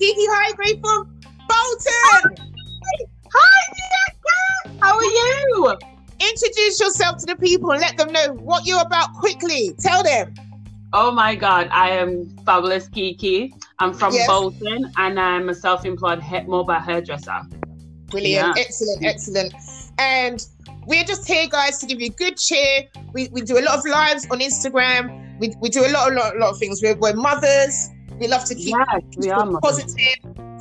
Kiki Highgrave from Bolton. Hi, Bianca. How are you? Introduce yourself to the people and let them know what you're about quickly. Tell them. Oh my God, I am Fabulous Kiki. I'm from Yes. Bolton and I'm a self employed he- mobile hairdresser. Brilliant. Yeah. Excellent. Excellent. And we're just here, guys, to give you good cheer. We, we do a lot of lives on Instagram. We, we do a lot, a lot, a lot of things. We're, we're mothers. We love to keep Yes, we are. positive.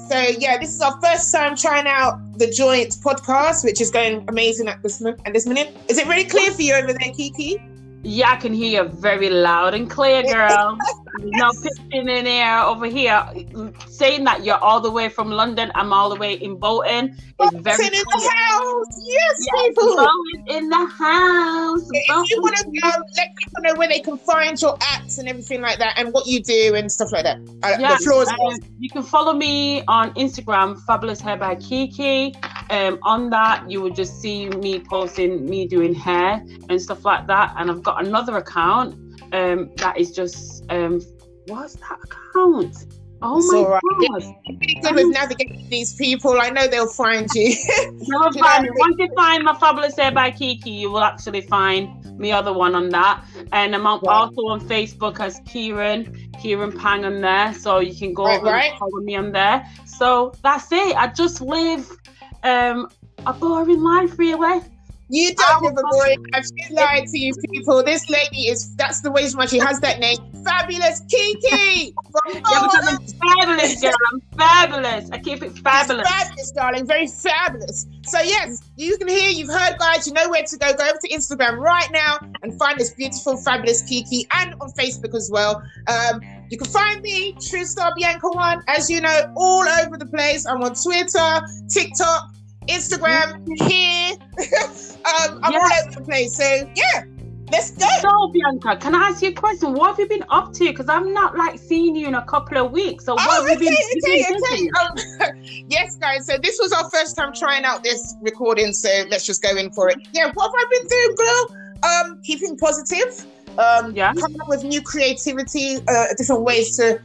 So yeah, this is our first time trying out the joint podcast, which is going amazing at this at this minute. Is it really clear for you over there, Kiki? Yeah, I can hear you very loud and clear, girl. no pitching in air over here. Saying that you're all the way from London, I'm all the way in Bolton. It's very Bolton in the house. Yes, Yes, people. In the house. If you want to um, let people know where they can find your apps and everything like that, and what you do and stuff like that, uh, Yeah, the floor is um, yours. you can follow me on Instagram, Fabulous Hair by Kiki. Um, on that, you will just see me posting me doing hair and stuff like that. And I've got another account um, that is just um, what's that account? Oh It's my right. god! Pretty good with navigating these people. I know they'll find you. Find. Once you find my Fabulous Hair by Kiki, you will actually find me other one on that. And I'm Right. also on Facebook as Kieran, Kieran Pang on there. So you can go Right, over right. and follow me on there. So that's it. I just live um a boring life really. You don't live a boy. I've lied to you people. This lady is that's the reason why she has that name. Fabulous Kiki Yeah, I'm fabulous, girl. I'm fabulous. I keep it fabulous. Fabulous, darling. Very fabulous. So, yes, you can hear, you've heard, guys. You know where to go. Go over to Instagram right now and find this beautiful, fabulous Kiki and on Facebook as well. Um, you can find me, True Star Bianca One, as you know, all over the place. I'm on Twitter, TikTok, Instagram, here. um, I'm Yeah. all over the place. So, yeah, let's go. So Bianca, can I ask you a question? What have you been up to? Because I'm not like seeing you in a couple of weeks. So what Oh, have you okay, been, you been okay. doing? Um, yes, guys. So this was our first time trying out this recording. So let's just go in for it. Yeah, what have I been doing, girl? Um, keeping positive. Um, Yeah. coming up with new creativity, uh, different ways to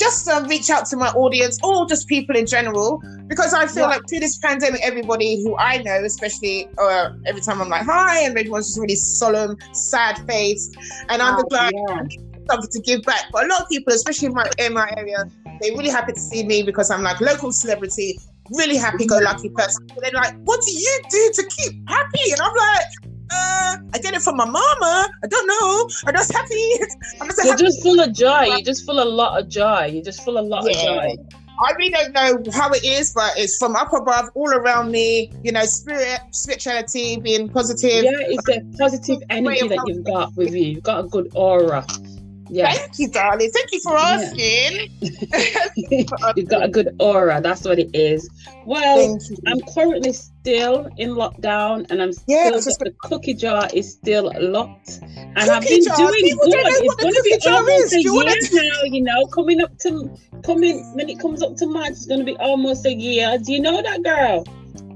just um, reach out to my audience or just people in general. Because I feel Yeah. like through this pandemic, everybody who I know, especially uh, every time I'm like hi, and everyone's just really solemn, sad faced, and I'm Oh, just like yeah. something to give back. But a lot of people, especially in my in my area, they're really happy to see me because I'm like local celebrity, really happy go lucky person. But they're like, what do you do to keep happy? And I'm like, uh, I get it from my mama. I don't know. I'm just happy. I'm just You're happy. just full of joy. You're just full of a lot of joy. You're just full of a lot Yeah. of joy. I really don't know how it is, but it's from up above, all around me. You know, spirit, spirituality, being positive. Yeah, it's a positive energy that you've got with you. You've got a good aura. Yeah, Thank you, darling. Thank you for asking. you've got a good aura. That's what it is. Well, I'm currently still in lockdown, and I'm Yeah, still the cookie jar is still locked, and I've been jar? doing People good. It's going to be almost a Do you wanna year now. You know, coming up to coming when it comes up to March, it's going to be almost a year. Do you know that, girl?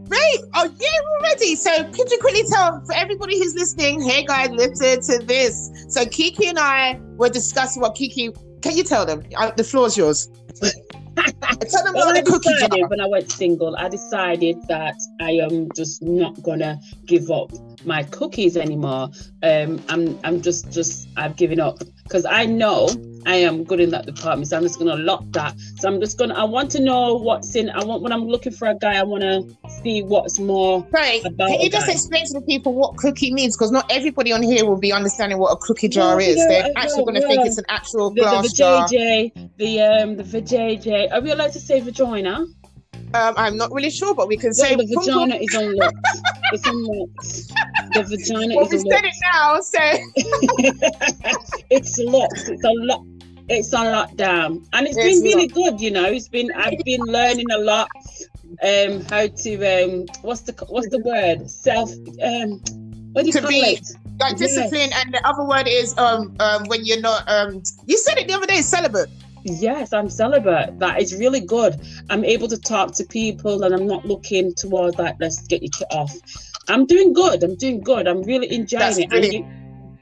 Great. Oh, yeah, we're ready. So, could you quickly tell for everybody who's listening, hey guys, listen to this. So, Kiki and I were discussing what Kiki. Can you tell them? Uh, the floor's yours. tell them Well, about I the cookie decided jar. when I went single, I decided that I am just not gonna give up my cookies anymore. Um, I'm I'm just just I've given up because I know I am good in that department. So I'm just gonna lock that. So I'm just gonna I want to know what's in. I want when I'm looking for a guy, I want to see what's more. Right. about Can you just guy. explain to the people what cookie means? Because not everybody on here will be understanding what a cookie jar Well, is. yeah, They're I actually know, going to think it's an actual The, the, glass jar. VJJ, the um, the VJJ. Are we allowed to say vagina? Um, I'm not really sure, but we can say. the vagina is unlocked. it's unlocked. The vagina Well, is we said it now, so it's locked. It's a lock. It's on lockdown, and it's It's been really good. You know, it's been. I've been learning a lot. Um, how to um, what's the what's the word? Self. Um, what do you To call be- it? like discipline. And the other word is um um when you're not um. You said it the other day, celibate. Yes, I'm celibate. That is really good. I'm able to talk to people, and I'm not looking towards like let's get you cut off. I'm doing good. I'm doing good. I'm really enjoying That's it. And you,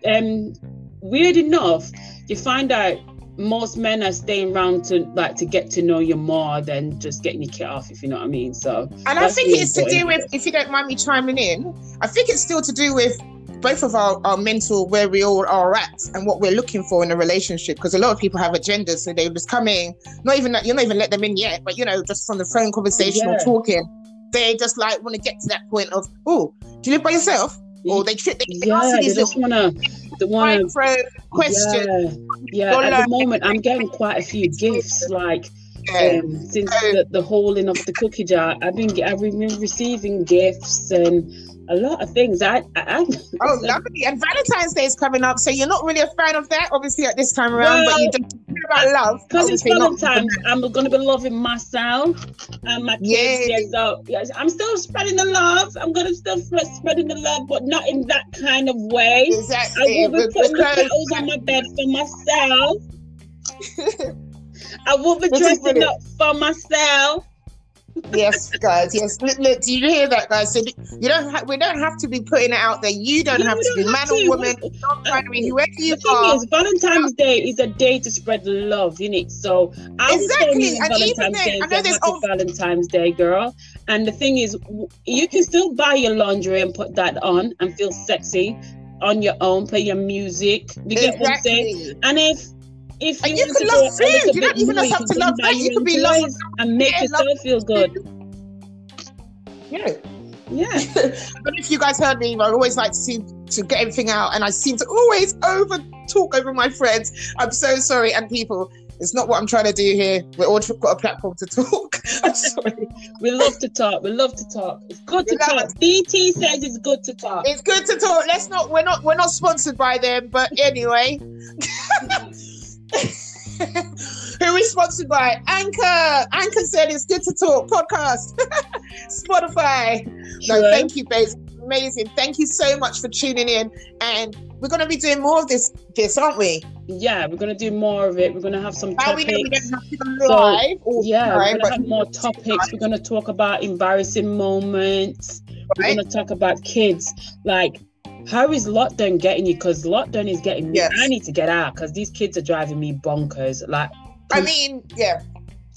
um, weird enough, you find out most men are staying around to like to get to know you more than just getting your kit off, if you know what I mean. So, and I think it's to do with, if you don't mind me chiming in, I think it's still to do with both of our, our mental where we all are at and what we're looking for in a relationship because a lot of people have agendas so they just come in not even you're not even let them in yet but you know just from the phone conversation yeah. or talking they just like want to get to that point of oh do you live by yourself or they trip they, they yeah, they just wanna the one question yeah, yeah. at the moment i'm getting quite a few gifts like um, since the, the holding of the cookie jar i've been i've been receiving gifts and a lot of things. I, I, I oh, lovely. And Valentine's Day is coming up, so you're not really a fan of that, obviously, at this time around. Well, but you don't care about love because it's Valentine's. I'm going to be loving myself and my kids. Yeah. So yes, I'm still spreading the love. I'm going to still spreading the love, but not in that kind of way. Exactly. I will be putting because... the petals on my bed for myself. I will be dressing up for myself yes, guys. Yes, look, look, do you hear that, guys? So you don't. Ha- we don't have to be putting it out there. You don't have to be man or woman, non-binary, uh, whoever you the are. Is, Valentine's Day is a day to spread love, you know. So I exactly, and Valentine's even Day then, I know there's old... Valentine's Day, girl. And the thing is, you can still buy your laundry and put that on and feel sexy on your own. Play your music. You get exactly. what I'm saying? And if if you, you can love food, you don't even have to love. You can be love and make yeah, yourself feel good. Yeah. Yeah. but if you guys heard me, I always like to seem to get everything out, and I seem to always over talk over my friends. I'm so sorry, and people. It's not what I'm trying to do here. We're all got a platform to talk. I'm sorry. we love to talk. We love to talk. It's good to talk. BT says it's good to talk. It's good to talk. Let's not. We're not. We're not sponsored by them, but anyway. Who is sponsored by Anchor? Anchor said it's good to talk podcast. Spotify. No, thank you, babes. Amazing. Thank you so much for tuning in. And we're going to be doing more of this, this, aren't we? Yeah, we're going to do more of it. We're going to have some topics. We, don't have to go live. So, yeah, we're going to have more topics. We're going to talk about embarrassing moments. Right. We're going to talk about kids. Like, how is lockdown getting you? Because lockdown is getting me. Yes. I need to get out because these kids are driving me bonkers. Like, I mean, yeah,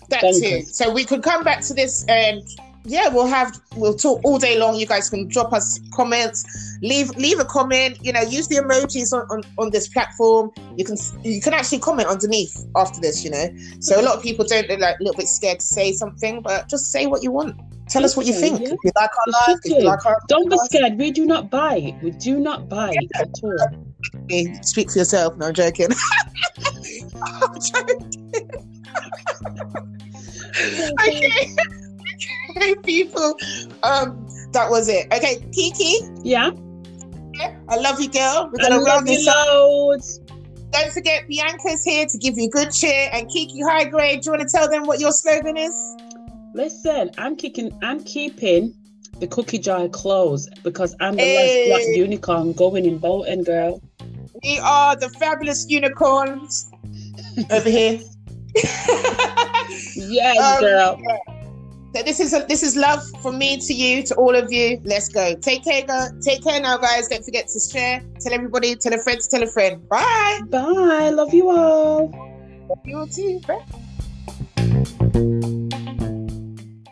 that bonkers. too. So we could come back to this and yeah, we'll have we'll talk all day long. You guys can drop us comments, leave leave a comment. You know, use the emojis on, on, on this platform. You can you can actually comment underneath after this. You know, so a lot of people don't they're like a little bit scared to say something, but just say what you want. Tell us what you think. Yeah. You like our life, if you like our don't be scared. We do not buy. We do not buy it at all. Speak for yourself. No, I'm joking. I'm joking. okay. okay, people. Um, that was it. Okay, Kiki. Yeah. I love you, girl. We're gonna run this loads. Don't forget, Bianca's here to give you good cheer. And Kiki High Grade, do you want to tell them what your slogan is? Listen, I'm kicking. I'm keeping the cookie jar closed because I'm the hey. last black unicorn going in Bolton, girl. We are the fabulous unicorns over here. yes, um, girl. So this is a, this is love from me to you to all of you. Let's go. Take care, go. Take care now, guys. Don't forget to share. Tell everybody. Tell a friend. Tell a friend. Bye. Bye. Love you all. Love you all too. Bye.